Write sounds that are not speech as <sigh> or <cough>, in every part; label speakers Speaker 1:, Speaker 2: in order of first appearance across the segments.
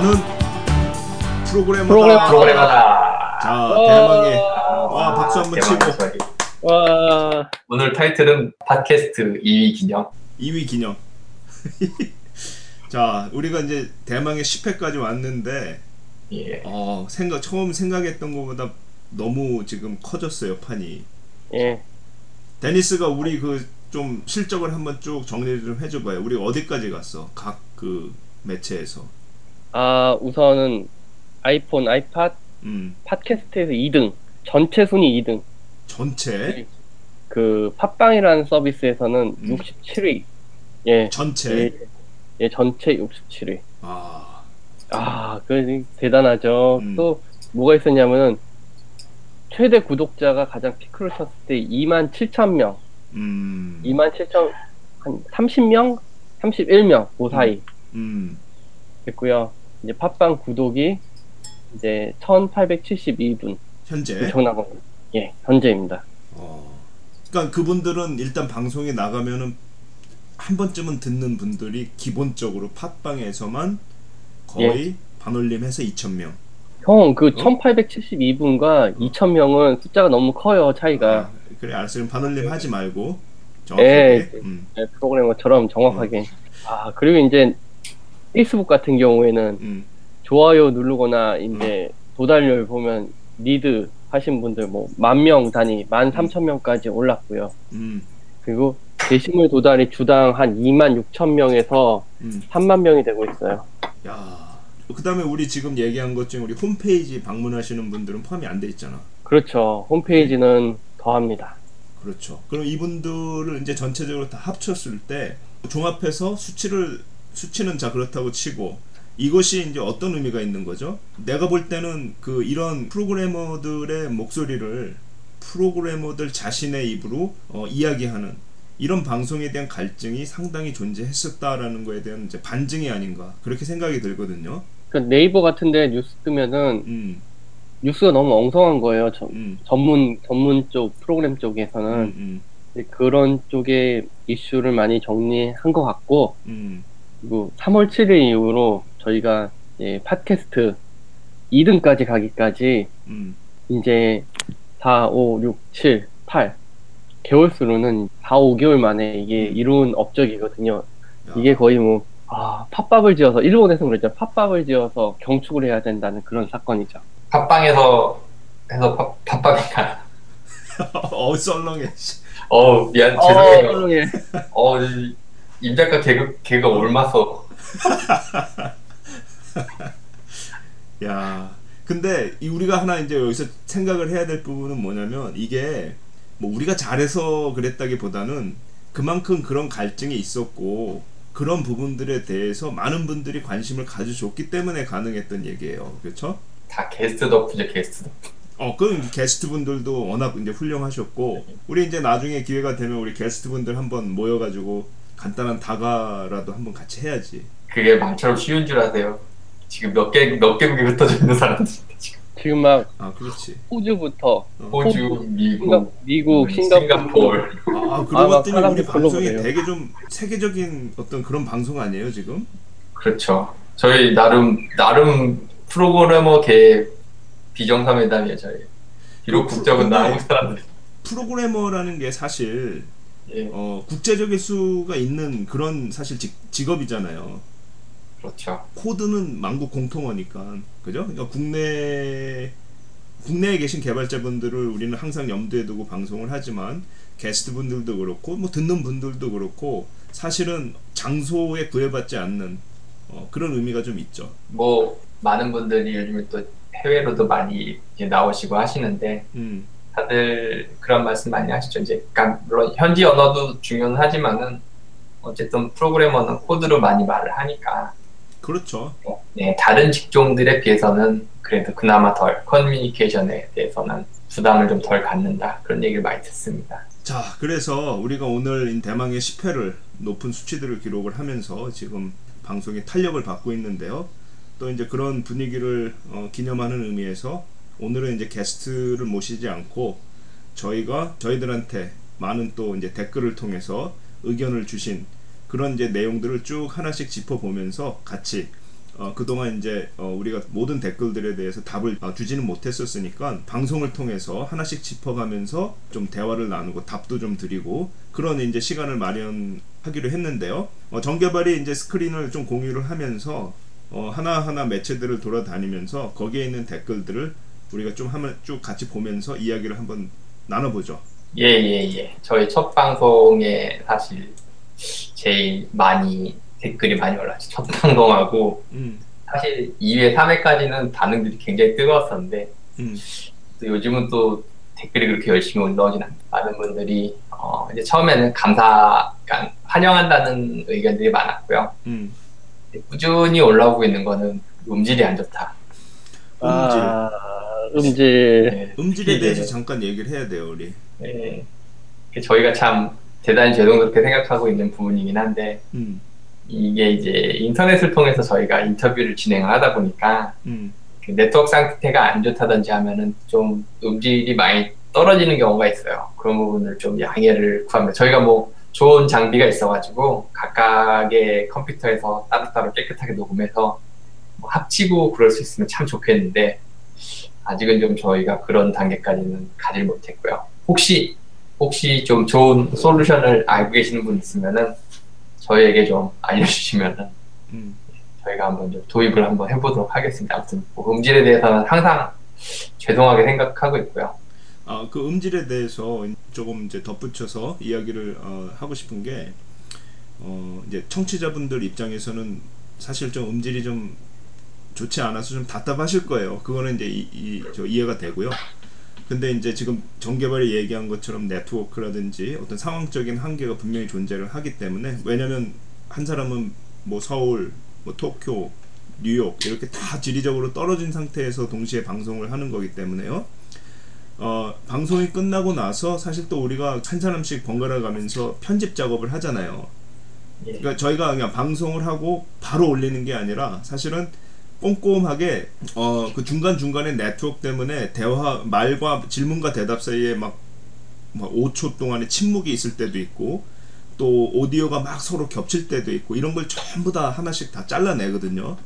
Speaker 1: 나는 프로그래머다.
Speaker 2: 프로그래머.
Speaker 3: 프로그래머다.
Speaker 1: 자,
Speaker 2: 어.
Speaker 1: 대망의 와, 박수 한번 치고.
Speaker 2: 와,
Speaker 3: 오늘 타이틀은 팟캐스트 2위 기념.
Speaker 1: 2위 기념. <laughs> 자, 우리가 이제 대망의 10회까지 왔는데
Speaker 3: 예.
Speaker 1: 어, 생각 처음 생각했던 것보다 너무 지금 커졌어요, 판이.
Speaker 2: 예.
Speaker 1: 데니스가 우리 그 좀 실적을 한번 쭉 정리를 좀 해줘 봐요. 우리 어디까지 갔어? 각 그 매체에서.
Speaker 2: 아, 우선은 아이폰, 아이팟,
Speaker 1: 음.
Speaker 2: 팟캐스트에서 2등. 전체 순위 2등.
Speaker 1: 전체
Speaker 2: 그 팟빵이라는 서비스에서는
Speaker 1: 음.
Speaker 2: 67위. 예.
Speaker 1: 전체
Speaker 2: 예, 예, 전체 67위.
Speaker 1: 아.
Speaker 2: 아, 그 대단하죠.
Speaker 1: 음.
Speaker 2: 또 뭐가 있었냐면은 최대 구독자가 가장 피크를 쳤을 때 2만 7천 명,
Speaker 1: 음.
Speaker 2: 2만 7천 한 30명, 31명 그 사이
Speaker 1: 음.
Speaker 2: 됐고요. 이제 팟빵 구독이 이제 1,872분
Speaker 1: 현재
Speaker 2: 엄청난 겁니다. 예, 현재입니다.
Speaker 1: 어. 그러니까 그분들은 일단 방송에 나가면은 한 번쯤은 듣는 분들이 기본적으로 팟빵에서만 거의 반올림해서 2천 명.
Speaker 2: 형, 그
Speaker 1: 어?
Speaker 2: 1,872분과 2,000명은 숫자가 너무 커요, 차이가.
Speaker 1: 아, 그래 알았어. 그럼 반올림 하지 말고
Speaker 2: 예.
Speaker 1: 정확하게. 음.
Speaker 2: 네, 프로그래머처럼 정확하게. 아, 그리고 이제 페이스북 같은 경우에는
Speaker 1: 음.
Speaker 2: 좋아요 누르거나 이제 도달률 보면 read 하신 분들 뭐 만 명 단위, 만 삼천 명까지 올랐고요.
Speaker 1: 음.
Speaker 2: 그리고 게시물 도달이 주당 한 2만 6천 명에서
Speaker 1: 음.
Speaker 2: 3만 명이 되고 있어요.
Speaker 1: 야. 그다음에 우리 지금 얘기한 것 중에 우리 홈페이지 방문하시는 분들은 포함이 안 돼 있잖아.
Speaker 2: 그렇죠. 홈페이지는 더합니다.
Speaker 1: 그렇죠. 그럼 이분들을 이제 전체적으로 다 합쳤을 때 종합해서 수치를 수치는 자 그렇다고 치고 이것이 이제 어떤 의미가 있는 거죠? 내가 볼 때는 그 이런 프로그래머들의 목소리를 프로그래머들 자신의 입으로 어, 이야기하는 이런 방송에 대한 갈증이 상당히 존재했었다라는 거에 대한 이제 반증이 아닌가 그렇게 생각이 들거든요.
Speaker 2: 그 네이버 같은데 뉴스 뜨면은
Speaker 1: 음,
Speaker 2: 뉴스가 너무 엉성한 거예요. 저-
Speaker 1: 음,
Speaker 2: 전문 전문 쪽 프로그램 쪽에서는
Speaker 1: 음, 음,
Speaker 2: 그런 쪽의 이슈를 많이 정리한 것 같고
Speaker 1: 음,
Speaker 2: 그리고 3월 7일 이후로 저희가 이제 팟캐스트 2등까지 가기까지
Speaker 1: 음.
Speaker 2: 이제 4, 5, 6, 7, 8 개월 수로는 4, 5개월 만에 이게
Speaker 1: 음.
Speaker 2: 이룬 업적이거든요.
Speaker 1: 야,
Speaker 2: 이게 거의 뭐 아, 팥밥을 지어서 일본에서는 그랬죠. 팥밥을 지어서 경축을 해야 된다는 그런 사건이죠.
Speaker 3: 팟빵에서 해서 팟- 팟빵이니까. <laughs>
Speaker 1: 어 썰렁해. 씨.
Speaker 3: 어우 미안 죄송해요.
Speaker 2: 썰렁해.
Speaker 3: 어, 이- 임 작가 개그 개가 옮아서 <laughs>
Speaker 1: 야, 근데 이 우리가 하나 이제 여기서 생각을 해야 될 부분은 뭐냐면 이게 뭐 우리가 잘해서 그랬다기보다는 그만큼 그런 갈증이 있었고 그런 부분들에 대해서 많은 분들이 관심을 가져줬기 때문에 가능했던 얘기예요. 그렇죠?
Speaker 3: 다 게스트 덕분이죠 게스트 덕분.
Speaker 1: 어, 그럼 게스트 분들도 워낙 이제 훌륭하셨고 우리 이제 나중에 기회가 되면 우리 게스트 분들 한번 모여가지고 간단한 다가라도 한번 같이 해야지.
Speaker 3: 그게 말처럼 쉬운 줄 아세요. 지금 몇 개 몇 개국에 흩어져 있는 사람들 지금
Speaker 2: 지금 막
Speaker 1: 아, 그렇지.
Speaker 2: 호주부터
Speaker 3: 호주,
Speaker 2: 싱가-
Speaker 3: 미국,
Speaker 2: 미국,
Speaker 3: 음,
Speaker 2: 싱가포르,
Speaker 1: 아,
Speaker 3: 싱가포르.
Speaker 2: 아,
Speaker 1: 그러고
Speaker 2: 막
Speaker 1: 봤더니
Speaker 2: 사람들이
Speaker 1: 우리 방송이
Speaker 2: 별로
Speaker 1: 되게 좀 세계적인 어떤 그런 방송 아니에요 지금?
Speaker 3: 그렇죠. 저희 나름 나름 프로그래머계 비정상회담이에요 저희. 비록
Speaker 1: 그,
Speaker 3: 국적은 한국 사람들.
Speaker 1: 프로그래머라는 게 사실
Speaker 3: 예,
Speaker 1: 어, 국제적일 수가 있는 그런 사실 직, 직업이잖아요.
Speaker 3: 그렇죠.
Speaker 1: 코드는 만국 공통어니까 그죠? 그러니까 국내 국내에 계신 개발자분들을 우리는 항상 염두에 두고 방송을 하지만 게스트 분들도 그렇고 뭐 듣는 분들도 그렇고 사실은 장소에 구애받지 않는 어, 그런 의미가 좀 있죠.
Speaker 3: 뭐 많은 분들이 요즘에 또 해외로도 많이 이제 나오시고 하시는데
Speaker 1: 음,
Speaker 3: 다들 그런 말씀 많이 하시죠. 이제 그러니까 물론 현지 언어도 중요는 하지만은 어쨌든 프로그래머는 코드로 많이 말을 하니까
Speaker 1: 그렇죠.
Speaker 3: 네, 다른 직종들에 비해서는 그래도 그나마 덜 커뮤니케이션에 대해서는 부담을 좀 덜 갖는다 그런 얘기를 많이 듣습니다.
Speaker 1: 자, 그래서 우리가 오늘 인 대망의 10회를 높은 수치들을 기록을 하면서 지금 방송에 탄력을 받고 있는데요. 또 이제 그런 분위기를 어, 기념하는 의미에서 오늘은 이제 게스트를 모시지 않고 저희가 저희들한테 많은 또 이제 댓글을 통해서 의견을 주신 그런 이제 내용들을 쭉 하나씩 짚어보면서 같이 어, 그동안 이제 어, 우리가 모든 댓글들에 대해서 답을 어, 주지는 못했었으니까 방송을 통해서 하나씩 짚어가면서 좀 대화를 나누고 답도 좀 드리고 그런 이제 시간을 마련하기로 했는데요. 어, 정개발이 이제 스크린을 좀 공유를 하면서 어, 하나하나 매체들을 돌아다니면서 거기에 있는 댓글들을 우리가 좀 한번 쭉 같이 보면서 이야기를 한번 나눠보죠.
Speaker 3: 예, 예, 예. 저희 첫 방송에 사실 제일 많이 댓글이 많이 올라왔죠. 첫 방송하고
Speaker 1: 음,
Speaker 3: 사실 2회, 3회까지는 반응들이 굉장히 뜨거웠었는데
Speaker 1: 음,
Speaker 3: 또 요즘은 또 댓글이 그렇게 열심히 올라오진 않고 많은 분들이 어, 이제 처음에는 감사, 그러니까 환영한다는 의견들이 많았고요.
Speaker 1: 음.
Speaker 3: 꾸준히 올라오고 있는 거는 음질이 안 좋다.
Speaker 1: 음질.
Speaker 2: 아, 음질.
Speaker 3: 네.
Speaker 1: 음질에
Speaker 3: 네.
Speaker 1: 대해서 잠깐 얘기를 해야 돼요, 우리.
Speaker 3: 네. 저희가 참 대단히 죄송스럽게 생각하고 있는 부분이긴 한데
Speaker 1: 음,
Speaker 3: 이게 이제 인터넷을 통해서 저희가 인터뷰를 진행을 하다 보니까
Speaker 1: 음,
Speaker 3: 그 네트워크 상태가 안 좋다든지 하면은 좀 음질이 많이 떨어지는 경우가 있어요. 그런 부분을 좀 양해를 구합니다. 저희가 뭐 좋은 장비가 있어가지고 각각의 컴퓨터에서 따로따로 깨끗하게 녹음해서 뭐 합치고 그럴 수 있으면 참 좋겠는데 아직은 좀 저희가 그런 단계까지는 가질 못했고요. 혹시 혹시 좀 좋은 솔루션을 알고 계시는 분 있으면은 저희에게 좀 알려주시면은
Speaker 1: 음.
Speaker 3: 저희가 한번 좀 도입을 한번 해보도록 하겠습니다. 아무튼 뭐 음질에 대해서는 항상 죄송하게 생각하고 있고요.
Speaker 1: 아, 그 음질에 대해서 조금 이제 덧붙여서 이야기를 어, 하고 싶은 게 어, 이제 청취자분들 입장에서는 사실 좀 음질이 좀 좋지 않아서 좀 답답하실 거예요. 그거는 이제 이, 이, 저 이해가 되고요. 근데 이제 지금 정개발이 얘기한 것처럼 네트워크라든지 어떤 상황적인 한계가 분명히 존재를 하기 때문에 왜냐면 한 사람은 뭐 서울, 뭐 도쿄, 뉴욕 이렇게 다 지리적으로 떨어진 상태에서 동시에 방송을 하는 거기 때문에요. 어, 방송이 끝나고 나서 사실 또 우리가 한 사람씩 번갈아 가면서 편집 작업을 하잖아요.
Speaker 3: 예.
Speaker 1: 그러니까 저희가 그냥 방송을 하고 바로 올리는 게 아니라 사실은 꼼꼼하게 어, 그 중간 중간에 네트워크 때문에 대화 말과 질문과 대답 사이에 막, 막 5초 동안에 침묵이 있을 때도 있고 또 오디오가 막 서로 겹칠 때도 있고 이런 걸 전부 다 하나씩 다 잘라내거든요.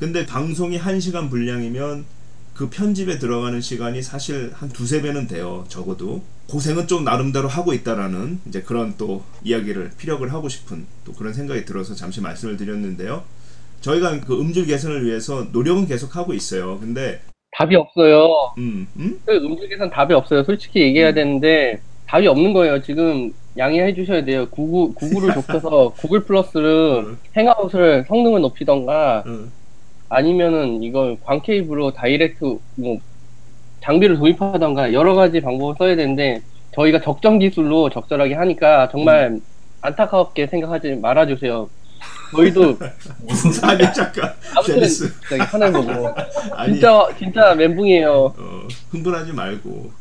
Speaker 1: 근데 방송이 1시간 분량이면 그 편집에 들어가는 시간이 사실 한 두세 배는 돼요. 적어도. 고생은 좀 나름대로 하고 있다라는 이제 그런 또 이야기를 피력을 하고 싶은 또 그런 생각이 들어서 잠시 말씀을 드렸는데요. 저희가 그 음질 개선을 위해서 노력은 계속 하고 있어요. 근데
Speaker 2: 답이 없어요.
Speaker 1: 음, 음?
Speaker 2: 그 음질 개선 답이 없어요. 솔직히 얘기해야
Speaker 1: 음.
Speaker 2: 되는데 답이 없는 거예요. 지금 양해해 주셔야 돼요. 구글 구글을 <laughs> 좁혀서 구글 플러스를
Speaker 1: 음.
Speaker 2: 행아웃을 성능을 높이던가
Speaker 1: 음.
Speaker 2: 아니면은 이걸 광 케이블로 다이렉트 뭐 장비를 도입하던가 여러 가지 방법을 써야 되는데 저희가 적정 기술로 적절하게 하니까 정말
Speaker 1: 음.
Speaker 2: 안타깝게 생각하지 말아주세요. 저희도
Speaker 3: 무슨?
Speaker 1: 아니 잠깐
Speaker 2: 아무튼 저기 하늘 보고
Speaker 1: 아니
Speaker 2: 진짜 진짜 멘붕이에요.
Speaker 1: 어, 흥분하지 말고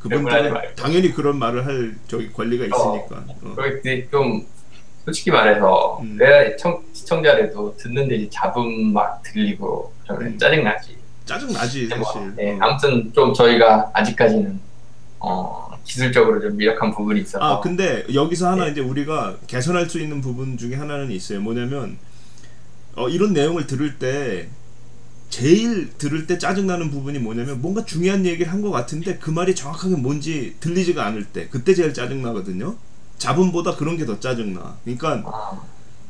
Speaker 3: 말고.
Speaker 1: 당연히 그런 말을 할 저기 권리가 있으니까 어.
Speaker 3: 그게 좀 솔직히 말해서
Speaker 1: 음.
Speaker 3: 내가 청, 시청자라도 듣는데 잡음 막 들리고 그러면
Speaker 1: 음.
Speaker 3: 짜증 나지.
Speaker 1: 짜증 나지
Speaker 3: 뭐,
Speaker 1: 사실
Speaker 3: 네,
Speaker 1: 어.
Speaker 3: 아무튼 좀 저희가 아직까지는 어, 기술적으로 좀 미력한 부분이 있어서
Speaker 1: 아 근데 여기서 하나
Speaker 3: 네.
Speaker 1: 이제 우리가 개선할 수 있는 부분 중에 하나는 있어요. 뭐냐면 어, 이런 내용을 들을 때 제일 들을 때 짜증나는 부분이 뭐냐면 뭔가 중요한 얘기를 한 것 같은데 그 말이 정확하게 뭔지 들리지가 않을 때 그때 제일 짜증나거든요. 잡음보다 그런 게 더 짜증나. 그러니까
Speaker 3: 아,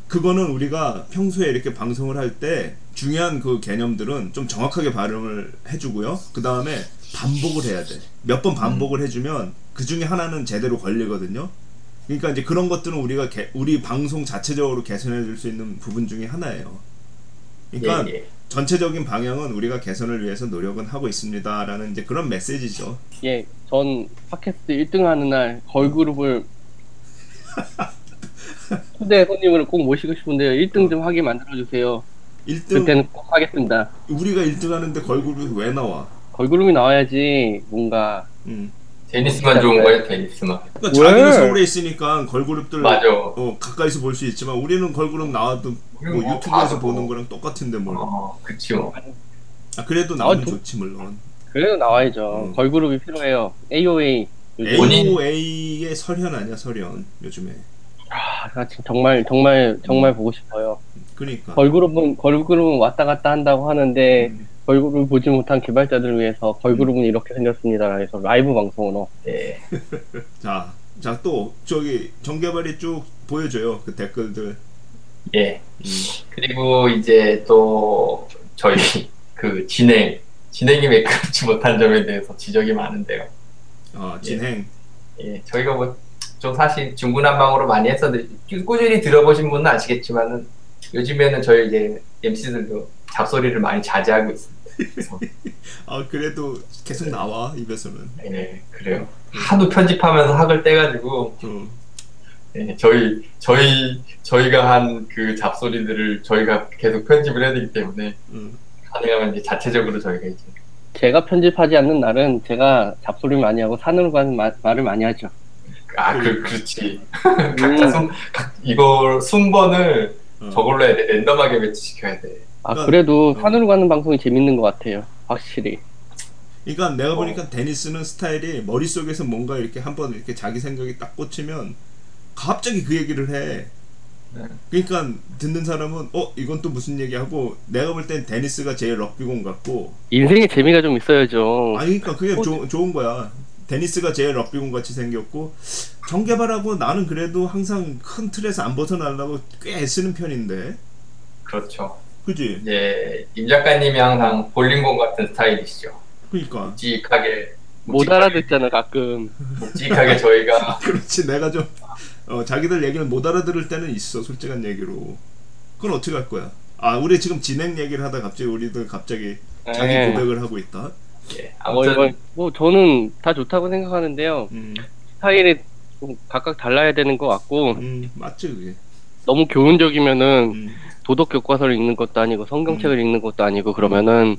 Speaker 1: 그거는 우리가 평소에 이렇게 방송을 할 때 중요한 그 개념들은 좀 정확하게 발음을 해주고요. 그 다음에 반복을 해야 돼. 몇 번 반복을 해주면 그 중에 하나는 제대로 걸리거든요. 그러니까 이제 그런 것들은 우리가 개- 우리 방송 자체적으로 개선해 줄 수 있는 부분 중에 하나예요. 그러니까
Speaker 3: 예, 예.
Speaker 1: 전체적인 방향은 우리가 개선을 위해서 노력은 하고 있습니다라는 이제 그런 메시지죠.
Speaker 2: 예, 전 팟캐스트 1등 하는 날 걸그룹을 <laughs> 초대 손님으로 꼭 모시고 싶은데요. 1등 좀 하게 만들어 주세요.
Speaker 1: 1등
Speaker 2: 그때는 꼭 하겠습니다.
Speaker 1: 우리가 1등 하는데 걸그룹이 왜 나와?
Speaker 2: 걸그룹이 나와야지 뭔가
Speaker 1: 음.
Speaker 3: 데니스만 좋은 거예요, 데니스만.
Speaker 1: 그러니까
Speaker 2: 왜?
Speaker 1: 자기는 서울에 있으니까 걸그룹들
Speaker 3: 맞아.
Speaker 1: 어, 가까이서 볼 수 있지만 우리는 걸그룹 나와도
Speaker 3: 뭐뭐
Speaker 1: 유튜브에서 보는
Speaker 3: 뭐.
Speaker 1: 거랑 똑같은데 뭘.
Speaker 3: 어, 그치 뭐.
Speaker 1: 아, 그래도 나오면
Speaker 2: 아, 도-
Speaker 1: 좋지 물론.
Speaker 2: 그래도 나와야죠.
Speaker 1: 음.
Speaker 2: 걸그룹이 필요해요. AOA 요즘
Speaker 1: AOA의 설현 아니야 설현 요즘에.
Speaker 2: 아, 정말 정말 정말 보고 싶어요.
Speaker 1: 그러니까.
Speaker 2: 걸그룹은 걸그룹은 왔다 갔다 한다고 하는데
Speaker 1: 음.
Speaker 2: 걸그룹을 보지 못한 개발자들을 위해서 걸그룹은 이렇게 생겼습니다. 해서 라이브 방송으로
Speaker 3: 예. <laughs>
Speaker 1: 자, 자 또 저기 정개발이 쭉 보여줘요 그 댓글들.
Speaker 3: 예.
Speaker 1: 음.
Speaker 3: 그리고 이제 또 저희 <laughs> 그 진행 진행이 매끄럽지 못한 점에 대해서 지적이 많은데요.
Speaker 1: 어, 진행.
Speaker 3: 예, 저희가 뭐 좀 사실 중구난방으로 많이 했었는데 꾸준히 들어보신 분은 아시겠지만은 요즘에는 저희 이제 MC들도 잡소리를 많이 자제하고 있습니다. <laughs>
Speaker 1: 아 그래도 계속 나와 입에서는.
Speaker 3: 예, 그래요. 하도 편집하면서 학을 떼가지고
Speaker 1: 어.
Speaker 3: 예, 저희 저희 저희가 한 그 잡소리들을 저희가 계속 편집을 해야 되기 때문에
Speaker 1: 음.
Speaker 3: 가능하면 이제 자체적으로 저희가 이제
Speaker 2: 제가 편집하지 않는 날은 제가 잡소리 많이 하고 산으로 가는 마- 말을 많이 하죠.
Speaker 3: 아, 그,
Speaker 1: 그러니까.
Speaker 3: 그렇지. <laughs> 각자 순, 각, 이걸 순번을
Speaker 1: 어.
Speaker 3: 저걸로 해야 돼. 랜덤하게 매치시켜야 돼.
Speaker 2: 아
Speaker 1: 그러니까-
Speaker 2: 그래도
Speaker 1: 어.
Speaker 2: 산으로 가는 방송이 재밌는 것 같아요. 확실히.
Speaker 1: 그러니까 내가
Speaker 3: 어.
Speaker 1: 보니까 데니스는 스타일이 머릿속에서 뭔가 이렇게 한번 이렇게 자기 생각이 딱 꽂히면 갑자기 그 얘기를 해.
Speaker 3: 네.
Speaker 1: 그러니까 듣는 사람은 어 이건 또 무슨 얘기하고 내가 볼 땐 데니스가 제일 럭비공 같고
Speaker 2: 인생에 재미가 좀 있어야죠.
Speaker 1: 아니 그러니까 그게
Speaker 2: 어,
Speaker 1: 조- 좋은 거야. 데니스가 제일 럭비공 같이 생겼고 정개발하고 나는 그래도 항상 큰 틀에서 안 벗어나려고 꽤 애쓰는 편인데
Speaker 3: 그렇죠.
Speaker 1: 그지?
Speaker 3: 이제 임 작가님이 항상 볼링공 같은 스타일이시죠.
Speaker 1: 그러니까
Speaker 3: 묵직하게
Speaker 2: 못
Speaker 3: 묵직하게-
Speaker 2: 알아듣잖아 가끔.
Speaker 3: 묵직하게 저희가 <laughs>
Speaker 1: 그렇지 내가 좀 어, 자기들 얘기를 못 알아들을 때는 있어 솔직한 얘기로 그건 어떻게 할 거야 아 우리 지금 진행 얘기를 하다 갑자기 우리들 갑자기 자기
Speaker 2: 네.
Speaker 1: 고백을 하고 있다
Speaker 3: 예,
Speaker 2: 뭐,
Speaker 3: 아무튼
Speaker 2: 이거, 뭐 저는 다 좋다고 생각하는데요.
Speaker 1: 음,
Speaker 2: 스타일이 좀 각각 달라야 되는 것 같고
Speaker 1: 음 맞지 그게
Speaker 2: 너무 교훈적이면은
Speaker 1: 음,
Speaker 2: 도덕 교과서를 읽는 것도 아니고 성경책을 읽는 것도 아니고 그러면은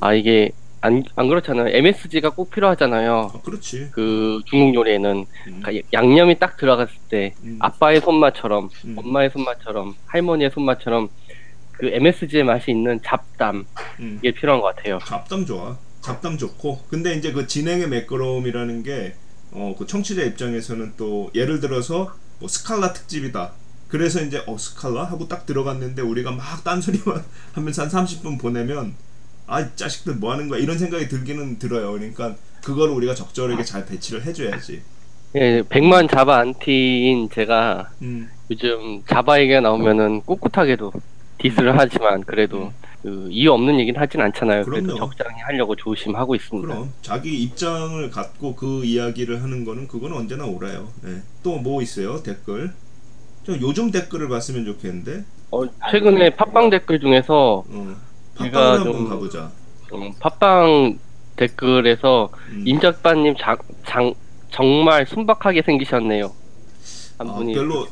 Speaker 2: 아 이게 안, 안 그렇잖아요. MSG가 꼭 필요하잖아요.
Speaker 1: 아, 그렇지
Speaker 2: 그 중국 요리에는
Speaker 1: 음,
Speaker 2: 그러니까 양념이 딱 들어갔을 때
Speaker 1: 음,
Speaker 2: 아빠의 손맛처럼
Speaker 1: 음.
Speaker 2: 엄마의 손맛처럼 할머니의 손맛처럼 그 MSG의 맛이 있는 잡담
Speaker 1: 음.
Speaker 2: 이게 필요한 것 같아요.
Speaker 1: 잡담 좋아 잡담 좋고 근데 이제 그 진행의 매끄러움이라는 게 어, 그 청취자 입장에서는 또 예를 들어서 뭐 Scala 특집이다 그래서 이제 어 Scala? 하고 딱 들어갔는데 우리가 막 딴소리만 <laughs> 하면서 한 30분 보내면 아이 자식들 뭐 하는 거야? 이런 생각이 들기는 들어요. 그러니까 그걸 우리가 적절하게 잘 배치를 해줘야지.
Speaker 2: 예, 100만 Java 안티인 제가
Speaker 1: 음,
Speaker 2: 요즘 Java 얘기가 나오면은 꿋꿋하게도 디스를 하지만 그래도 그 이유 없는 얘기는 하진 않잖아요. 그래도
Speaker 1: 그럼요.
Speaker 2: 적당히 하려고 조심하고 있습니다.
Speaker 1: 그럼 자기 입장을 갖고 그 이야기를 하는 거는 그건 언제나 옳아요. 네. 또뭐 있어요? 댓글 좀 요즘 댓글을 봤으면 좋겠는데
Speaker 2: 어, 최근에 팟빵 댓글 중에서
Speaker 1: 어, 팟빵을 한번
Speaker 2: 좀-
Speaker 1: 가보자.
Speaker 2: 음, 팟빵 댓글에서
Speaker 1: 음.
Speaker 2: 임 작가님 장, 장, 정말 순박하게 생기셨네요. 한
Speaker 1: 아,
Speaker 2: 분이
Speaker 1: 별로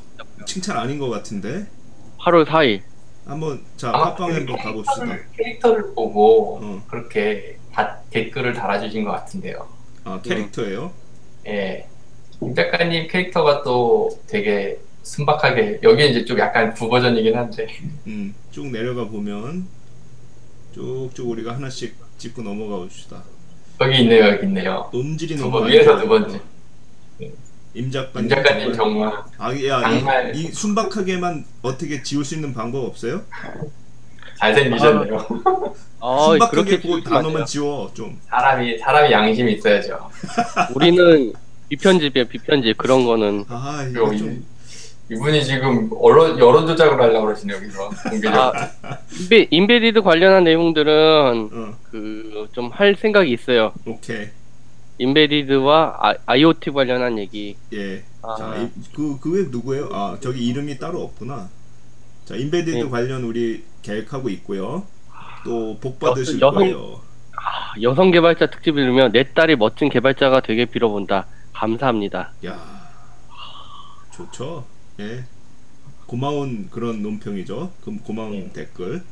Speaker 1: 칭찬 아닌 것 같은데.
Speaker 2: 8월 4일.
Speaker 1: 한번 자
Speaker 3: 아마
Speaker 1: 팟빵에 한번 가봅시다.
Speaker 3: 캐릭터를, 캐릭터를 보고
Speaker 1: 어.
Speaker 3: 그렇게 다 댓글을 달아주신 것 같은데요.
Speaker 1: 아 캐릭터예요.
Speaker 3: 예. 임 작가님 캐릭터가 또 되게 순박하게 여기 이제 좀 약간 부버전이긴 한데
Speaker 1: 음, 쭉 내려가 보면 쭉쭉 우리가 하나씩 짚고 넘어가 봅시다.
Speaker 3: 여기 있네요 여기 있네요.
Speaker 1: 음질이
Speaker 3: 두
Speaker 1: 너무
Speaker 3: 번, 위에서. 두 번째.
Speaker 1: 임 작가님.
Speaker 3: 임 작가님 정말
Speaker 1: 아야
Speaker 3: 정말-
Speaker 1: 이, 이 순박하게만 어떻게 지울 수 있는 방법 없어요?
Speaker 3: 잘생기셨네요. <laughs>
Speaker 2: 어,
Speaker 1: 순박하게
Speaker 2: 그렇게
Speaker 1: 그 단어만. 지워 좀.
Speaker 3: 사람이 사람이 양심이 있어야죠. <laughs>
Speaker 2: 우리는 비편집이에요, 비편집. 그런 거는.
Speaker 1: 아 이거
Speaker 3: 이-
Speaker 1: 좀
Speaker 3: 이분이 지금 언론 여론 조작을 하려고 그러시네요 여기서 공개적으로.
Speaker 2: 아, 인베, 인베디드 관련한 내용들은
Speaker 1: 어
Speaker 2: 그좀 할 생각이 있어요.
Speaker 1: 오케이
Speaker 2: 인베디드와 아, IoT 관련한 얘기.
Speaker 1: 예.
Speaker 2: 아,
Speaker 1: 자, 그, 그외 누구예요? 아, 저기 이름이 따로 없구나. 자, 인베디드
Speaker 2: 예.
Speaker 1: 관련 우리 계획하고 있고요. 또 복 받으실
Speaker 2: 여성-
Speaker 1: 거예요.
Speaker 2: 아, 여성 개발자 특집을 들으면 내 딸이 멋진 개발자가 되게 빌어본다. 감사합니다.
Speaker 1: 야, 좋죠. 예. 고마운 그런 논평이죠. 그 고마운
Speaker 3: 예.
Speaker 1: 댓글.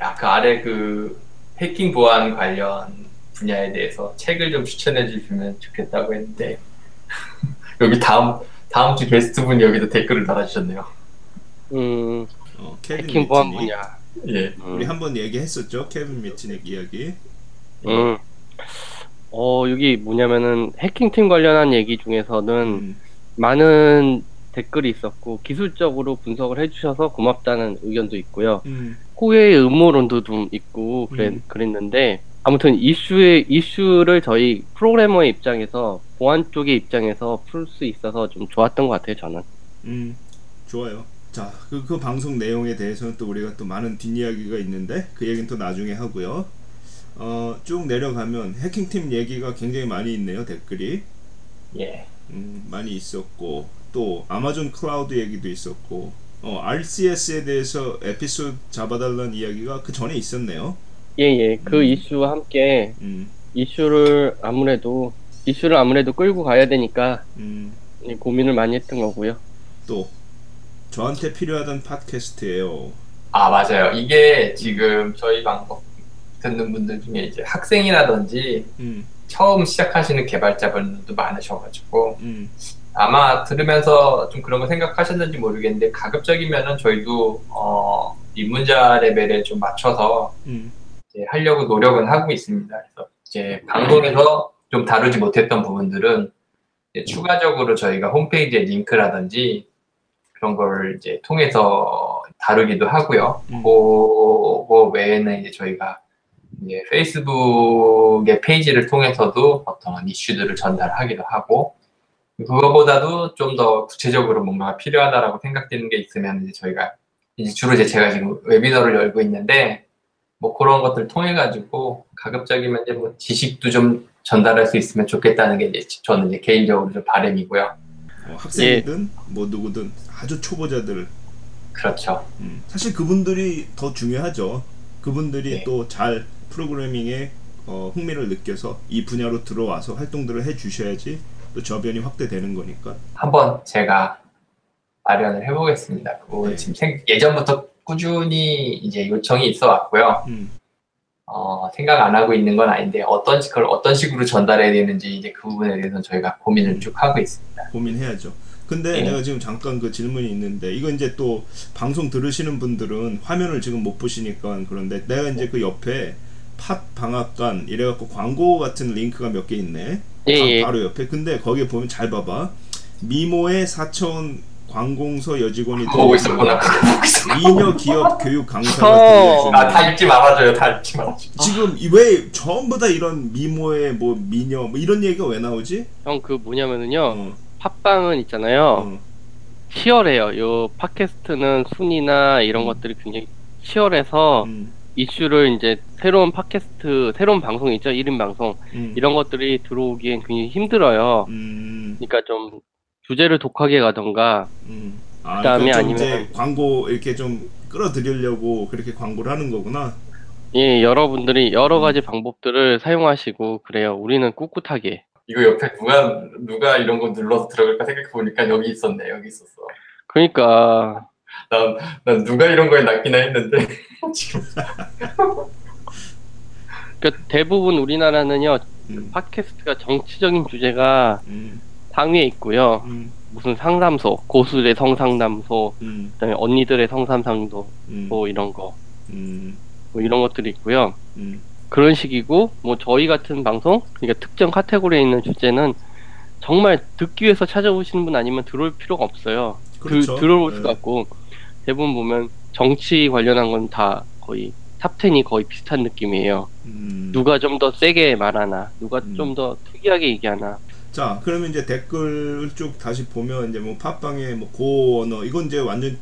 Speaker 3: 야, 그 아래 그 해킹 보안 관련 분야에 대해서 책을 좀 추천해 주시면 좋겠다고 했는데 <laughs> 여기 다음 다음 주 게스트 분이 여기도 댓글을 달아주셨네요.
Speaker 2: 음,
Speaker 1: 어, 케빈
Speaker 2: 해킹 보안
Speaker 1: 미치닉.
Speaker 2: 분야.
Speaker 3: 예.
Speaker 1: 우리
Speaker 2: 음,
Speaker 1: 한번 얘기했었죠. 케빈 미치닉 이야기.
Speaker 2: 음. 어, 여기 뭐냐면은 해킹 팀 관련한 얘기 중에서는
Speaker 1: 음,
Speaker 2: 많은 댓글이 있었고 기술적으로 분석을 해주셔서 고맙다는 의견도 있고요.
Speaker 1: 음,
Speaker 2: 후회의 음모론도 좀 있고 그랬,
Speaker 1: 음.
Speaker 2: 그랬는데 아무튼 이슈의 이슈를 저희 프로그래머의 입장에서 보안 쪽의 입장에서 풀 수 있어서 좀 좋았던 것 같아요 저는.
Speaker 1: 음, 좋아요. 자, 그, 그 방송 내용에 대해서는 또 우리가 또 많은 뒷이야기가 있는데 그 얘기는 또 나중에 하고요. 어, 쭉 내려가면 해킹팀 얘기가 굉장히 많이 있네요 댓글이.
Speaker 3: 예.
Speaker 1: 음, 많이 있었고 또 아마존 클라우드 얘기도 있었고 어, RCS에 대해서 에피소드 잡아달라는 이야기가 그 전에 있었네요.
Speaker 2: 예예 그
Speaker 1: 음.
Speaker 2: 이슈와 함께
Speaker 1: 음,
Speaker 2: 이슈를 아무래도 이슈를 아무래도 끌고 가야 되니까
Speaker 1: 음,
Speaker 2: 이 고민을 많이 했던 거고요.
Speaker 1: 또 저한테 필요하던 팟캐스트예요.
Speaker 3: 아 맞아요. 이게 지금 저희 방법 듣는 분들 중에 이제 학생이라든지
Speaker 1: 음,
Speaker 3: 처음 시작하시는 개발자분들도 많으셔가지고
Speaker 1: 음,
Speaker 3: 아마 들으면서 좀 그런 거 생각하셨는지 모르겠는데 가급적이면은 저희도 어, 입문자 레벨에 좀 맞춰서
Speaker 1: 음,
Speaker 3: 이제 하려고 노력은 하고 있습니다. 그래서 이제 방송에서 좀 다루지 못했던 부분들은 이제 추가적으로 저희가 홈페이지에 링크라든지 그런 걸 이제 통해서 다루기도 하고요.
Speaker 1: 음.
Speaker 3: 그거 외에는 이제 저희가 이제 페이스북의 페이지를 통해서도 어떤 이슈들을 전달하기도 하고 그거보다도 좀 더 구체적으로 뭔가 필요하다라고 생각되는 게 있으면 이제 저희가 이제 주로 이제 제가 지금 웨비너를 열고 있는데 뭐 그런 것들 통해 가지고 가급적이면 이제 뭐 지식도 좀 전달할 수 있으면 좋겠다는 게 이제 저는 이제 개인적으로 좀 바람이고요.
Speaker 1: 어, 학생이든 뭐 누구든 아주 초보자들
Speaker 3: 그렇죠.
Speaker 1: 음, 사실 그분들이 더 중요하죠. 그분들이
Speaker 3: 네.
Speaker 1: 또잘 프로그래밍에 어, 흥미를 느껴서 이 분야로 들어와서 활동들을 해 주셔야지 또 저변이 확대되는 거니까.
Speaker 3: 한번 제가 마련을 해보겠습니다. 그거
Speaker 1: 네.
Speaker 3: 지금 생- 예전부터 꾸준히 이제 요청이 있어 왔고요.
Speaker 1: 음,
Speaker 3: 어, 생각 안 하고 있는 건 아닌데 어떤 시- 그걸 어떤 식으로 전달해야 되는지 이제 그 부분에 대해서는 저희가 고민을 쭉 하고 있습니다.
Speaker 1: 고민해야죠. 근데
Speaker 3: 네.
Speaker 1: 내가 지금 잠깐 그 질문이 있는데 이거 이제 또 방송 들으시는 분들은 화면을 지금 못 보시니까 그런데 내가 이제 그 옆에 팟 방앗간 이래갖고 광고 같은 링크가 몇 개 있네.
Speaker 2: 예,
Speaker 1: 바-
Speaker 2: 예.
Speaker 1: 바 로 옆에. 근데 거기 에 보면 잘 봐봐. 미모의 4천 관공서 여직원이
Speaker 3: 보고 있었구나.
Speaker 1: 미녀 기업 교육 강사가
Speaker 2: 어.
Speaker 1: 들려주는
Speaker 3: 아, 다 읽지 말아줘요. 다 읽지 말아줘요.
Speaker 1: 지금 이- 왜 전부 다 이런 미모의 뭐 미녀 뭐 이런 얘기가 왜 나오지?
Speaker 2: 형 그 뭐냐면은요
Speaker 1: 어,
Speaker 2: 팟빵은 있잖아요
Speaker 1: 어,
Speaker 2: 치열해요. 요 팟캐스트는 순위나 이런
Speaker 1: 음.
Speaker 2: 것들이 굉장히 치열해서
Speaker 1: 음,
Speaker 2: 이슈를 이제 새로운 팟캐스트 새로운 방송 있죠 1인 방송
Speaker 1: 음,
Speaker 2: 이런 것들이 들어오기엔 굉장히 힘들어요.
Speaker 1: 음,
Speaker 2: 그러니까 좀 주제를 독하게 가던가
Speaker 1: 음. 아,
Speaker 2: 그다음에
Speaker 1: 그러니까 좀 이제
Speaker 2: 아니면-
Speaker 1: 광고 이렇게 좀 끌어들이려고 그렇게 광고를 하는 거구나.
Speaker 2: 예 여러분들이
Speaker 1: 음.
Speaker 2: 여러 가지 방법들을 사용하시고 그래요. 우리는 꿋꿋하게
Speaker 3: 이거 옆에 누가 누가 이런 거 눌러서 들어갈까 생각해 보니까 여기 있었네. 여기 있었어.
Speaker 2: 그러니까
Speaker 3: 난, 난 누가 이런 거에 낚이나 했는데 지금 <laughs>
Speaker 2: 그러니까 대부분 우리나라는요
Speaker 1: 음,
Speaker 2: 팟캐스트가 정치적인 주제가
Speaker 1: 음,
Speaker 2: 상위에 있고요.
Speaker 1: 음,
Speaker 2: 무슨 상담소, 고수의 성상담소,
Speaker 1: 음,
Speaker 2: 그다음에 언니들의 성상담소
Speaker 1: 음,
Speaker 2: 뭐 이런 거,
Speaker 1: 음,
Speaker 2: 뭐 이런 것들이 있고요.
Speaker 1: 음,
Speaker 2: 그런 식이고 뭐 저희 같은 방송, 그러니까 특정 카테고리에 있는 주제는 정말 듣기 위해서 찾아오시는 분 아니면 들어올 필요가 없어요.
Speaker 1: 그렇죠.
Speaker 2: 그, 들어올
Speaker 1: 네.
Speaker 2: 수가 없고 대부분 보면 정치 관련한 건 다 거의 탑10이 거의 비슷한 느낌이에요.
Speaker 1: 음.
Speaker 2: 누가 좀 더 세게 말하나, 누가
Speaker 1: 음.
Speaker 2: 좀더 특이하게 얘기하나.
Speaker 1: 자, 그러면 이제 댓글 쭉 다시 보면 이제 뭐 팟빵에 뭐 Go 언어 이건 이제 완전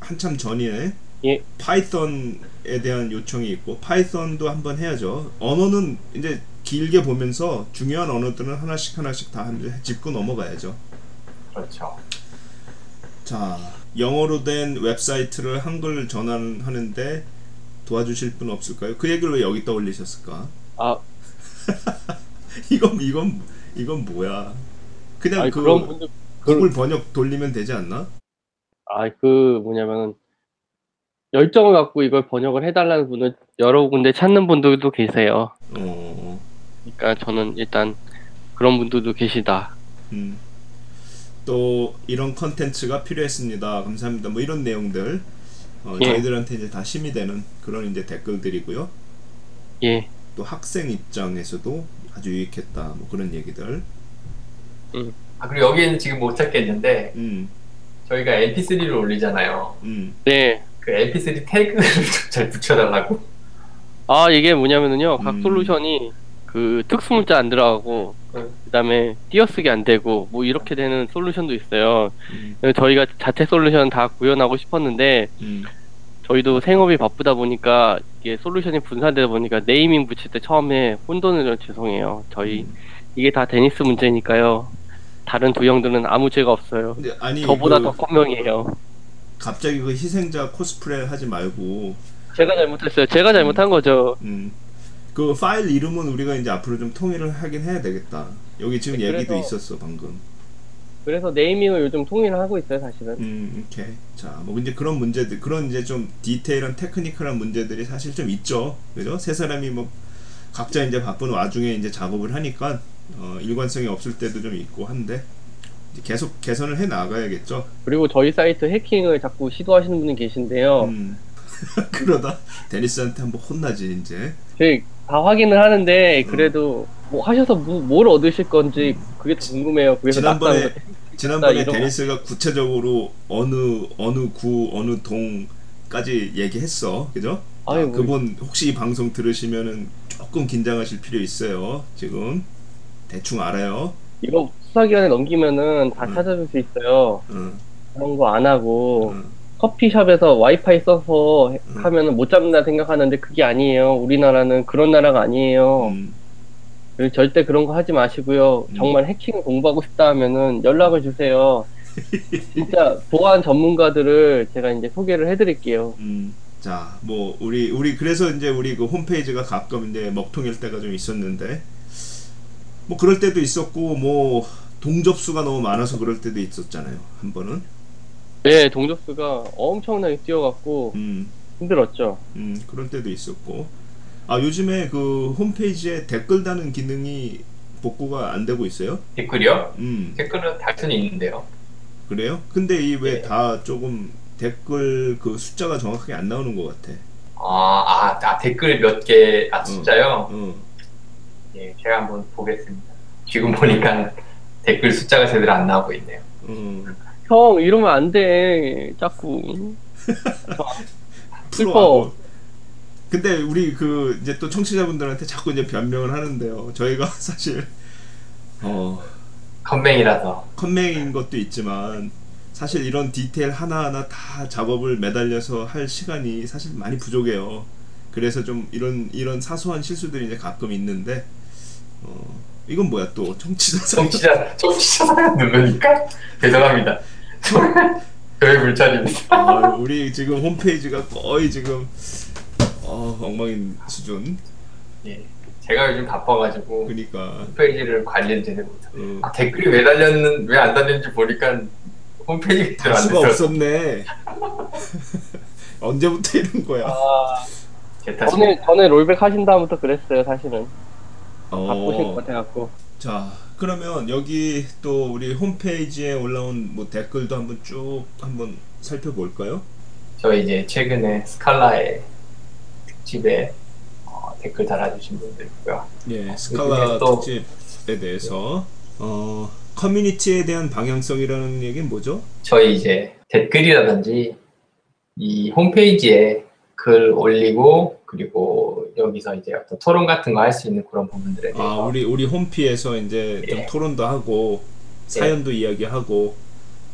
Speaker 1: 한참 전이네.
Speaker 2: 예.
Speaker 1: 파이썬에 대한 요청이 있고 파이썬도 한번 해야죠. 언어는 이제 길게 보면서 중요한 언어들은 하나씩 하나씩 다 한- 짚고 넘어가야죠.
Speaker 3: 그렇죠.
Speaker 1: 자, 영어로 된 웹사이트를 한글 전환하는데 도와주실 분 없을까요? 그 얘기를 왜 여기 떠올리셨을까?
Speaker 2: 아, <laughs>
Speaker 1: 이건 이건 이건 뭐야? 그냥
Speaker 2: 아니,
Speaker 1: 그
Speaker 2: 그런 분들
Speaker 1: 구글 번역 돌리면 되지 않나?
Speaker 2: 아, 그 뭐냐면은 열정을 갖고 이걸 번역을 해달라는 분을 여러 군데 찾는 분들도 계세요.
Speaker 1: 어,
Speaker 2: 그러니까 저는 일단 그런 분들도 계시다.
Speaker 1: 음. 또 이런 컨텐츠가 필요했습니다. 감사합니다. 뭐 이런 내용들 어,
Speaker 2: 예.
Speaker 1: 저희들한테 이제 다 힘이 되는 그런 이제 댓글들이고요.
Speaker 2: 예,
Speaker 1: 또 학생 입장에서도 아주 유익했다. 뭐 그런 얘기들.
Speaker 3: 아, 그리고 여기는 지금 못 찾겠는데
Speaker 1: 음,
Speaker 3: 저희가 MP3를 올리잖아요.
Speaker 1: 음.
Speaker 2: 네.
Speaker 3: 그 MP3 태그를 좀 <laughs> 잘 붙여달라고.
Speaker 2: 아 이게 뭐냐면은요 각
Speaker 1: 음.
Speaker 2: 솔루션이 그 특수 문자 안 들어가고
Speaker 3: 음.
Speaker 2: 그다음에 띄어쓰기 안 되고 뭐 이렇게 되는 솔루션도 있어요.
Speaker 1: 음.
Speaker 2: 저희가 자체 솔루션 다 구현하고 싶었는데
Speaker 1: 음.
Speaker 2: 저희도 생업이 바쁘다 보니까 이게 솔루션이 분산되다 보니까 네이밍 붙일 때 처음에 혼돈을 좀 죄송해요. 저희
Speaker 1: 음.
Speaker 2: 이게 다 데니스 문제니까요. 다른 두 형들은 아무 죄가 없어요.
Speaker 1: 아니
Speaker 2: 저보다
Speaker 1: 그
Speaker 2: 더 컴맹이에요.
Speaker 1: 갑자기 그 희생자 코스프레 하지 말고
Speaker 2: 제가 잘못했어요. 제가 잘못한 거죠.
Speaker 1: 음. 그 파일 이름은 우리가 이제 앞으로 좀 통일을 하긴 해야 되겠다. 여기 지금
Speaker 2: 네,
Speaker 1: 얘기도
Speaker 2: 그래서-
Speaker 1: 있었어 방금.
Speaker 2: 그래서 네이밍을 요즘 통일을 하고 있어요, 사실은.
Speaker 1: 음, 오케이. 자, 뭐 이제 그런 문제들, 그런 이제 좀 디테일한 테크니컬한 문제들이 사실 좀 있죠. 그죠? 세 사람이 뭐 각자 이제 바쁜 와중에 이제 작업을 하니까 어, 일관성이 없을 때도 좀 있고 한데 계속 개선을 해 나가야겠죠.
Speaker 2: 그리고 저희 사이트 해킹을 자꾸 시도하시는 분이 계신데요.
Speaker 1: 음. <laughs> 그러다 데니스한테 한번 혼나지 이제.
Speaker 2: 저희 다 확인을 하는데 그래도 뭐 하셔서 뭐, 뭘 얻으실 건지 그게 더 궁금해요. 그래서
Speaker 1: 지난번에 지난번에. 데니스가 구체적으로 어느 어느 구 어느 동까지 얘기했어, 그죠? 자,
Speaker 2: 아이고.
Speaker 1: 그분 혹시 이 방송 들으시면은 조금 긴장하실 필요 있어요. 지금 대충 알아요.
Speaker 2: 이거 수사기관에 넘기면은 다
Speaker 1: 음.
Speaker 2: 찾아줄 수 있어요.
Speaker 1: 응,
Speaker 2: 그런 거 안 하고
Speaker 1: 응,
Speaker 2: 커피숍에서 와이파이 써서 해-
Speaker 1: 음.
Speaker 2: 하면은 못 잡는다 생각하는데 그게 아니에요. 우리나라는 그런 나라가 아니에요.
Speaker 1: 음,
Speaker 2: 절대 그런 거 하지 마시고요.
Speaker 1: 음.
Speaker 2: 정말 해킹 공부하고 싶다 하면은 연락을 주세요. <laughs> 진짜 보안 전문가들을 제가 이제 소개를 해드릴게요.
Speaker 1: 음. 자, 뭐 우리 우리 그래서 이제 우리 그 홈페이지가 가끔 이제 먹통일 때가 좀 있었는데 뭐 그럴 때도 있었고 뭐 동접수가 너무 많아서 그럴 때도 있었잖아요. 한 번은.
Speaker 2: 네, 동접수가 엄청나게 뛰어갔고
Speaker 1: 음.
Speaker 2: 힘들었죠.
Speaker 1: 음, 그럴 때도 있었고. 아, 요즘에 그 홈페이지에 댓글 다는 기능이 복구가 안 되고 있어요?
Speaker 3: 댓글이요?
Speaker 1: 음,
Speaker 3: 댓글은 달 수는 있는데요.
Speaker 1: 그래요? 근데 이왜
Speaker 3: 네.
Speaker 1: 다 조금 댓글 그 숫자가 정확하게 안 나오는 것 같아.
Speaker 3: 아, 아, 아, 댓글 몇 개, 아, 숫자요?
Speaker 1: 어,
Speaker 3: 예, 제가 한번 보겠습니다. 지금 보니까 댓글 숫자가 제대로 안 나오고 있네요.
Speaker 1: 어.
Speaker 2: 형 이러면 안 돼. 자꾸. <laughs> 슬퍼.
Speaker 1: 근데 우리 그 이제 또 청취자분들한테 자꾸 이제 변명을 하는데요. 저희가 <laughs> 사실 어
Speaker 3: 컴맹이라서.
Speaker 1: 컴맹인 것도 있지만 사실 이런 디테일 하나하나 다 작업을 매달려서 할 시간이 사실 많이 부족해요. 그래서 좀 이런 이런 사소한 실수들이 이제 가끔 있는데 어 이건 뭐야 또 청취자 상
Speaker 3: 청취자, 청취자 사연 누르니까? <laughs> 죄송합니다. <laughs> 저의 물차입니다.
Speaker 1: 아, 우리 지금 홈페이지가 거의 지금 어, 엉망인 수준.
Speaker 3: 예. 제가 요즘 바빠가지고
Speaker 1: 그러니까
Speaker 3: 홈페이지를 관리를 못하고
Speaker 1: 어,
Speaker 3: 아, 댓글이 왜 달렸는 왜 안 달렸는지 보니까 달안
Speaker 1: 수가 없었네. <laughs> 언제부터 이런 거야?
Speaker 2: 아. 전에 전에 롤백 하신 다음부터 그랬어요. 사실은 바쁘실 것
Speaker 1: 어,
Speaker 2: 같아갖고.
Speaker 1: 자 그러면 여기 또 우리 홈페이지에 올라온 뭐 댓글도 한번 쭉 한번 살펴볼까요?
Speaker 3: 저 이제 최근에 스칼라의 특집에 어, 댓글 달아주신 분들 있고요.
Speaker 1: 예, 스칼라
Speaker 3: 또-
Speaker 1: 특집에 대해서 어, 커뮤니티에 대한 방향성이라는 얘기는 뭐죠?
Speaker 3: 저희 이제 댓글이라든지 이 홈페이지에 글 올리고 그리고 여기서 이제 어떤 토론 같은 거 할 수 있는 그런 부분들에 대해서
Speaker 1: 아 우리 우리 홈피에서 이제 좀
Speaker 3: 예.
Speaker 1: 토론도 하고 사연도 이야기하고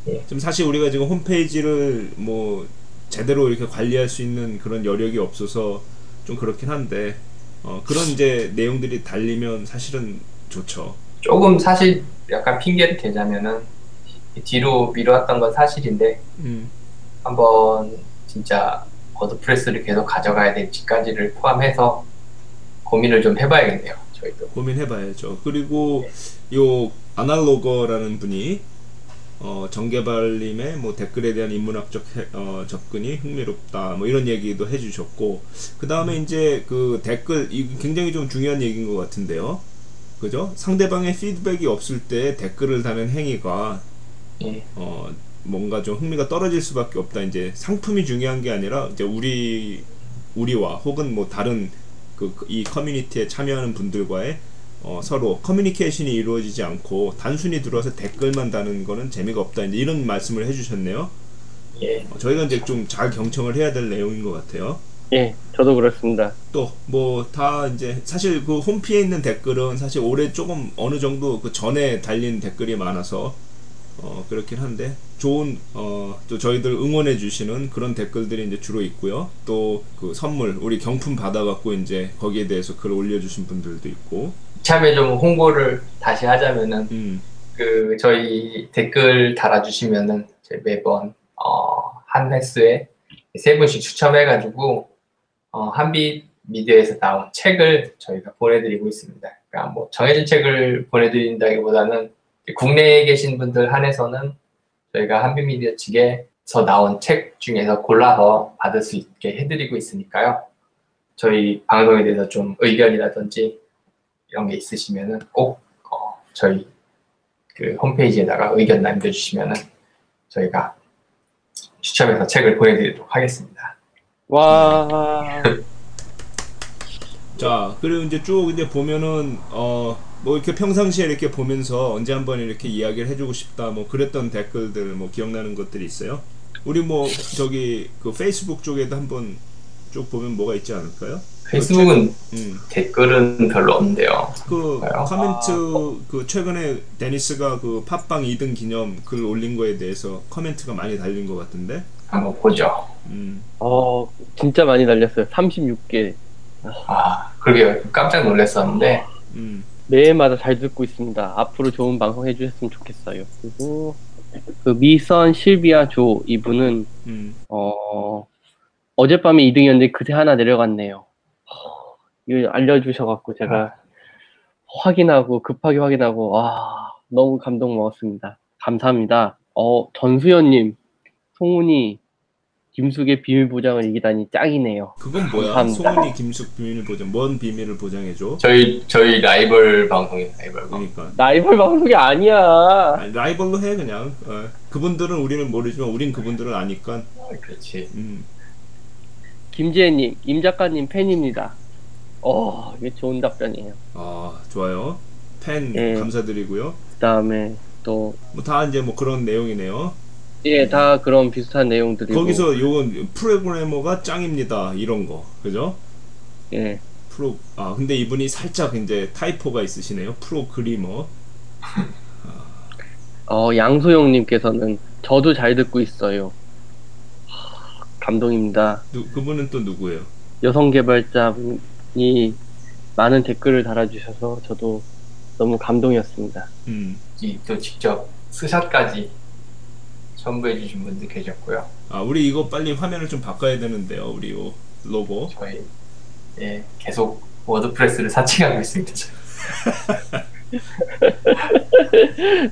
Speaker 3: 예.
Speaker 1: 좀 사실 우리가 지금 홈페이지를 뭐 제대로 이렇게 관리할 수 있는 그런 여력이 없어서 좀 그렇긴 한데 어, 그런 이제 내용들이 달리면 사실은 좋죠.
Speaker 3: 조금 사실 약간 핑계를 대자면은 뒤로 미뤄왔던 건 사실인데
Speaker 1: 음,
Speaker 3: 한번 진짜 워드프레스를 계속 가져가야 될지까지를 포함해서 고민을 좀 해봐야겠네요. 저희도.
Speaker 1: 고민해봐야죠. 그리고 요 아날로거라는 분이 어, 정개발님의 뭐 댓글에 대한 인문학적 해- 어, 접근이 흥미롭다 뭐 이런 얘기도 해주셨고 그 다음에 이제 그 댓글 이 굉장히 좀 중요한 얘기인 것 같은데요. 그죠? 상대방의 피드백이 없을 때 댓글을 다는 행위가
Speaker 3: 예.
Speaker 1: 어, 뭔가 좀 흥미가 떨어질 수밖에 없다. 이제 상품이 중요한 게 아니라 이제 우리 우리와 혹은 뭐 다른 그 이 커뮤니티에 참여하는 분들과의 어, 서로 커뮤니케이션이 이루어지지 않고 단순히 들어와서 댓글만 다는 거는 재미가 없다 이제 이런 말씀을 해주셨네요.
Speaker 3: 예.
Speaker 1: 어, 저희가 이제 좀 잘 경청을 해야 될 내용인 것 같아요.
Speaker 2: 예, 저도 그렇습니다.
Speaker 1: 또 뭐 다 이제 사실 그 홈피에 있는 댓글은 사실 올해 조금 어느 정도 그 전에 달린 댓글이 많아서 어 그렇긴 한데 좋은 어 또 저희들 응원해 주시는 그런 댓글들이 이제 주로 있고요. 또 그 선물 우리 경품 받아 갖고 이제 거기에 대해서 글 올려 주신 분들도 있고.
Speaker 3: 이참에 좀 홍보를 다시 하자면은
Speaker 1: 음.
Speaker 3: 그 저희 댓글 달아주시면은 매번 어, 한 횟수에 세 분씩 추첨해가지고 어, 한빛 미디어에서 나온 책을 저희가 보내드리고 있습니다. 그러니까 뭐 정해진 책을 보내드린다기보다는 국내에 계신 분들 한해서는 저희가 한빛 미디어 측에서 나온 책 중에서 골라서 받을 수 있게 해드리고 있으니까요. 저희 방송에 대해서 좀 의견이라든지 이런 게 있으시면은 꼭 어, 저희 그 홈페이지에다가 의견 남겨주시면은 저희가 추첨해서 책을 보내드리도록 하겠습니다.
Speaker 2: 와, <laughs>
Speaker 1: 자 그리고 이제 쭉 이제 보면은 어 뭐 이렇게 평상시에 이렇게 보면서 언제 한번 이렇게 이야기를 해주고 싶다 뭐 그랬던 댓글들 뭐 기억나는 것들이 있어요? 우리 뭐 저기 그 페이스북 쪽에도 한번 쭉 보면 뭐가 있지 않을까요?
Speaker 3: 페이스북은
Speaker 1: 음.
Speaker 3: 댓글은 별로 없는데요.
Speaker 1: 그? 커멘트 그 최근에 데니스가 그 팟빵 2등 기념 글 올린 거에 대해서 comment가 많이 달린 것 같은데.
Speaker 3: 한번 보죠.
Speaker 1: 음.
Speaker 2: 어, 진짜 많이 달렸어요. 36개.
Speaker 3: 아, 그러게 깜짝 놀랐었는데
Speaker 1: 음.
Speaker 2: 매회마다 잘 듣고 있습니다. 앞으로 좋은 방송 해주셨으면 좋겠어요. 그리고 그 미선 실비아 조 이분은
Speaker 1: 음.
Speaker 2: 어 어젯밤에 2등이었는데 그새 하나 내려갔네요. 허, 이거 알려주셔갖고 제가 확인하고 급하게 확인하고 와 너무 감동 먹었습니다. 감사합니다. 어 전수연님 송은이 김숙의 비밀 보장을 이기다니 짱이네요.
Speaker 1: 그건 뭐야?
Speaker 2: 감사합니다.
Speaker 1: 송은이 김숙 비밀 보장. 뭔 비밀을 보장해 줘?
Speaker 3: 저희 저희 라이벌 방송이에요. 라이벌 방송.
Speaker 1: 그러니까.
Speaker 2: 라이벌 방송이 아니야.
Speaker 1: 아니, 라이벌로 해 그냥. 어. 그분들은 우리는 모르지만 우린 그분들을 아니까.
Speaker 3: 그렇지.
Speaker 1: 음.
Speaker 2: 김지혜님, 임 작가님 팬입니다. 어, 이게 좋은 답변이에요.
Speaker 1: 아 좋아요. 팬
Speaker 2: 예.
Speaker 1: 감사드리고요.
Speaker 2: 그 다음에 또,
Speaker 1: 뭐 다 이제 뭐 그런 내용이네요.
Speaker 2: 예, 다 그런 비슷한 내용들이고.
Speaker 1: 거기서 요건 프로그래머가 짱입니다. 이런 거. 그죠?
Speaker 2: 예,
Speaker 1: 프로 아 근데 이분이 살짝 이제 타이포가 있으시네요. 프로그리머.
Speaker 2: 어, 양소영 님께서는 저도 잘 듣고 있어요. 하, 감동입니다.
Speaker 1: 누, 그분은 또 누구예요?
Speaker 2: 여성 개발자분이 많은 댓글을 달아주셔서 저도 너무 감동이었습니다.
Speaker 1: 음.
Speaker 3: 이또 직접 스샷까지 첨부해 주신 분들 계셨고요.
Speaker 1: 아 우리 이거 빨리 화면을 좀 바꿔야 되는데요. 우리 요 로고.
Speaker 3: 저희 예, 계속 워드프레스를 사칭하고 있습니다. <laughs>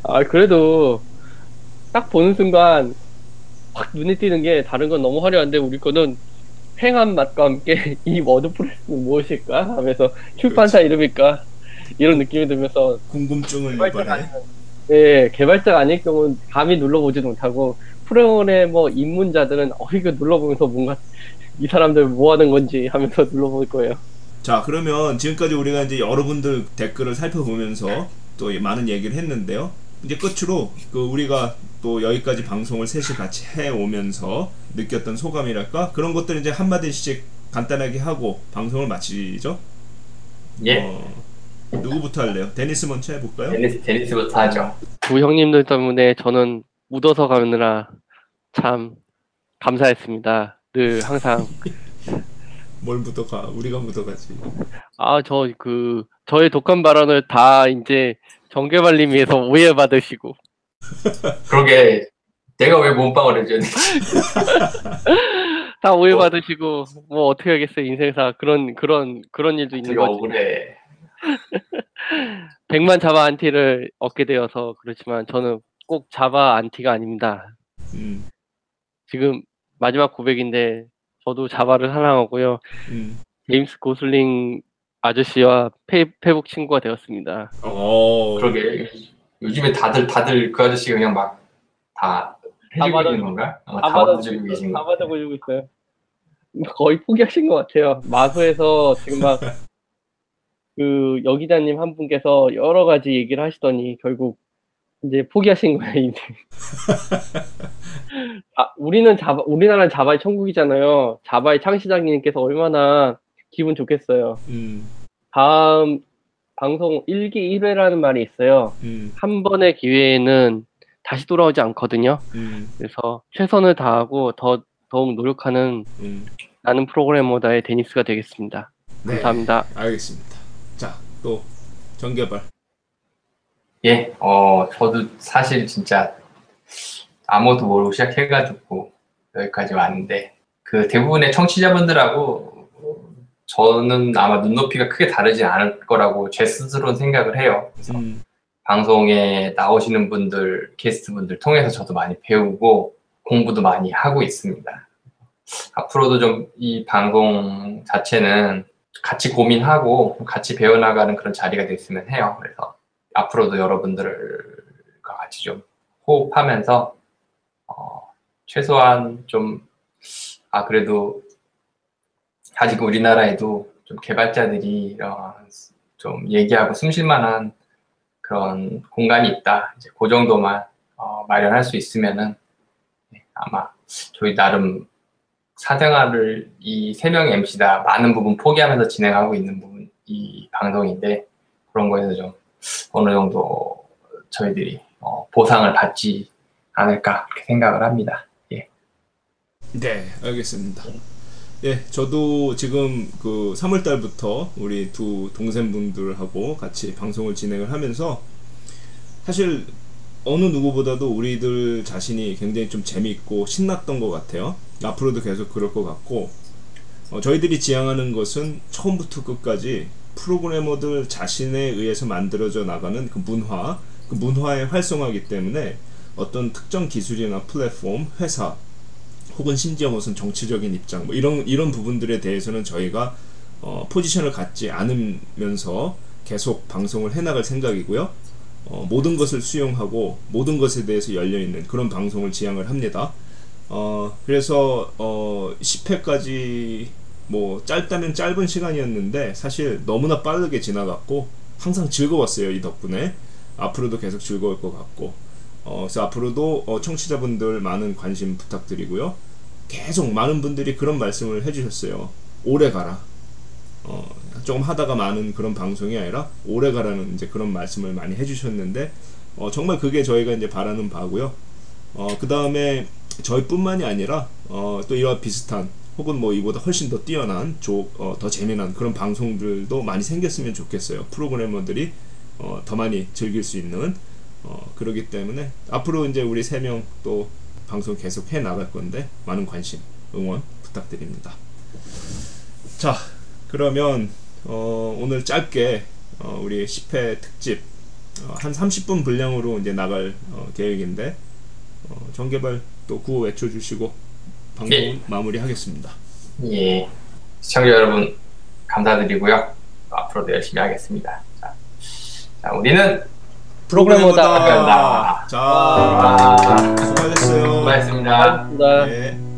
Speaker 2: 아, 그래도 딱 보는 순간 확 눈에 띄는 게 다른 건 너무 화려한데 우리 거는 팽한 맛과 함께 <laughs> 이 워드프레스는 무엇일까 하면서 출판사 이름일까 이런 느낌이 들면서
Speaker 1: 궁금증을.
Speaker 2: 아니면 예 개발자가 아닐 경우는 감히 눌러보지도 못하고 프로그래머 입문자들은 어 이거 눌러보면서 뭔가 이 사람들 뭐 하는 건지 하면서 <laughs> 눌러볼 거예요.
Speaker 1: 자 그러면 지금까지 우리가 이제 여러분들 댓글을 살펴보면서 또 많은 얘기를 했는데요. 이제 끝으로 그 우리가 또 여기까지 방송을 셋이 같이 해 오면서 느꼈던 소감이랄까 그런 것들 이제 한 마디씩 간단하게 하고 방송을 마치죠.
Speaker 3: 예,
Speaker 1: 어, 누구부터 할래요? 데니스 먼저 해볼까요?
Speaker 3: 데니스 데니스부터 하죠.
Speaker 2: 두 형님들 때문에 저는 묻어서 가느라 참 감사했습니다. 늘 항상 <laughs>
Speaker 1: 뭘 묻어가? 우리가 묻어가지.
Speaker 2: 아 저 그 저의 독한 발언을 다 이제 정개발님에서 오해 받으시고 <laughs>
Speaker 3: 그러게 내가 왜 몸빵을 돼? <laughs>
Speaker 2: 다 오해 받으시고 뭐 어떻게 하겠어요 인생사 그런 그런 그런 일도 있는 거지.
Speaker 3: 억울해.
Speaker 2: 100만 자바 안티를 얻게 되어서 그렇지만 저는 꼭 자바 안티가 아닙니다.
Speaker 1: 음,
Speaker 2: 지금 마지막 고백인데 저도 자바를 사랑하고요.
Speaker 1: 음.
Speaker 2: 제임스 고슬링 아저씨와 페, 페북 친구가 되었습니다.
Speaker 1: 어,
Speaker 3: 그러게 요즘에 다들 다들 그 아저씨가 그냥 막 다 해주고
Speaker 2: 받아-
Speaker 3: 있는 건가? 어, 다다
Speaker 2: 받아-
Speaker 3: 받아주고 계신
Speaker 2: 다
Speaker 3: 거.
Speaker 2: 받아보고 있어요. 거의 포기하신 것 같아요. 마소에서 지금 막 <laughs> 그 여기자님 한 분께서 여러 가지 얘기를 하시더니 결국 이제 포기하신 거예요. 이제. <laughs> 아, 우리는 자바, 우리나라는 자바의 천국이잖아요. 자바의 창시장님께서 얼마나 기분 좋겠어요.
Speaker 1: 음,
Speaker 2: 다음 방송 1기 1회라는 말이 있어요.
Speaker 1: 음,
Speaker 2: 한 번의 기회에는 다시 돌아오지 않거든요.
Speaker 1: 음,
Speaker 2: 그래서 최선을 다하고 더 더욱 노력하는
Speaker 1: 음.
Speaker 2: 나는 프로그래머다의 데니스가 되겠습니다.
Speaker 1: 네,
Speaker 2: 감사합니다.
Speaker 1: 알겠습니다. 자, 또 정개발.
Speaker 3: 예, 어, 저도 사실 진짜 아무것도 모르고 시작해가지고 여기까지 왔는데, 그 대부분의 청취자분들하고 저는 아마 눈높이가 크게 다르지 않을 거라고 제 스스로는 생각을 해요. 그래서
Speaker 1: 음,
Speaker 3: 방송에 나오시는 분들, 게스트분들 통해서 저도 많이 배우고 공부도 많이 하고 있습니다. 앞으로도 좀 이 방송 자체는 같이 고민하고 같이 배워나가는 그런 자리가 됐으면 해요. 그래서 앞으로도 여러분들과 같이 좀 호흡하면서 어, 최소한 좀 아 그래도 아직 우리나라에도 좀 개발자들이 이런 좀 얘기하고 숨쉴만한 그런 공간이 있다. 이제 그 정도만 어, 마련할 수 있으면은 네, 아마 저희 나름 사생활을 이 세 명의 MC다 많은 부분 포기하면서 진행하고 있는 부분 이 방송인데 그런 거에서 좀 어느 정도 저희들이 어, 보상을 받지 않을까 그렇게 생각을 합니다. 예.
Speaker 1: 네, 알겠습니다. 예, 저도 지금 그 3월 달부터 우리 두 동생분들하고 같이 방송을 진행을 하면서 사실 어느 누구보다도 우리들 자신이 굉장히 좀 재미있고 신났던 것 같아요. 앞으로도 계속 그럴 것 같고 어, 저희들이 지향하는 것은 처음부터 끝까지 프로그래머들 자신에 의해서 만들어져 나가는 그 문화, 그 문화의 활성화이기 때문에 어떤 특정 기술이나 플랫폼, 회사 혹은 심지어 무슨 정치적인 입장 뭐 이런 이런 부분들에 대해서는 저희가 어, 포지션을 갖지 않으면서 계속 방송을 해나갈 생각이고요. 어, 모든 것을 수용하고 모든 것에 대해서 열려 있는 그런 방송을 지향을 합니다. 어, 그래서 어, 10회까지 뭐 짧다면 짧은 시간이었는데 사실 너무나 빠르게 지나갔고 항상 즐거웠어요 이 덕분에 앞으로도 계속 즐거울 것 같고 어, 그래서 앞으로도 어, 청취자분들 많은 관심 부탁드리고요. 계속 많은 분들이 그런 말씀을 해주셨어요. 오래 가라. 어, 조금 하다가 많은 그런 방송이 아니라 오래 가라는 이제 그런 말씀을 많이 해주셨는데 어, 정말 그게 저희가 이제 바라는 바고요. 어, 그 다음에 저희뿐만이 아니라 어, 또 이와 비슷한 혹은 뭐 이보다 훨씬 더 뛰어난 조, 어, 더 재미난 그런 방송들도 많이 생겼으면 좋겠어요. 프로그래머들이 어, 더 많이 즐길 수 있는 어, 그러기 때문에 앞으로 이제 우리 세 명 또 방송 계속 해 나갈 건데 많은 관심 응원 부탁드립니다. 자 그러면 어, 오늘 짧게 어, 우리 10회 특집 어, 한 30분 분량으로 이제 나갈 어, 계획인데 어, 정개발 또 구호 외쳐주시고 방송
Speaker 3: 예.
Speaker 1: 마무리하겠습니다.
Speaker 3: 예. 시청자 여러분 감사드리고요. 앞으로도 열심히 하겠습니다. 자, 자 우리는
Speaker 2: 프로그래머다.
Speaker 3: 프로그래머다.
Speaker 1: 자
Speaker 3: 아,
Speaker 1: 수고하셨어요.
Speaker 3: 수고하셨습니다.
Speaker 2: 감사합니다.
Speaker 1: 네.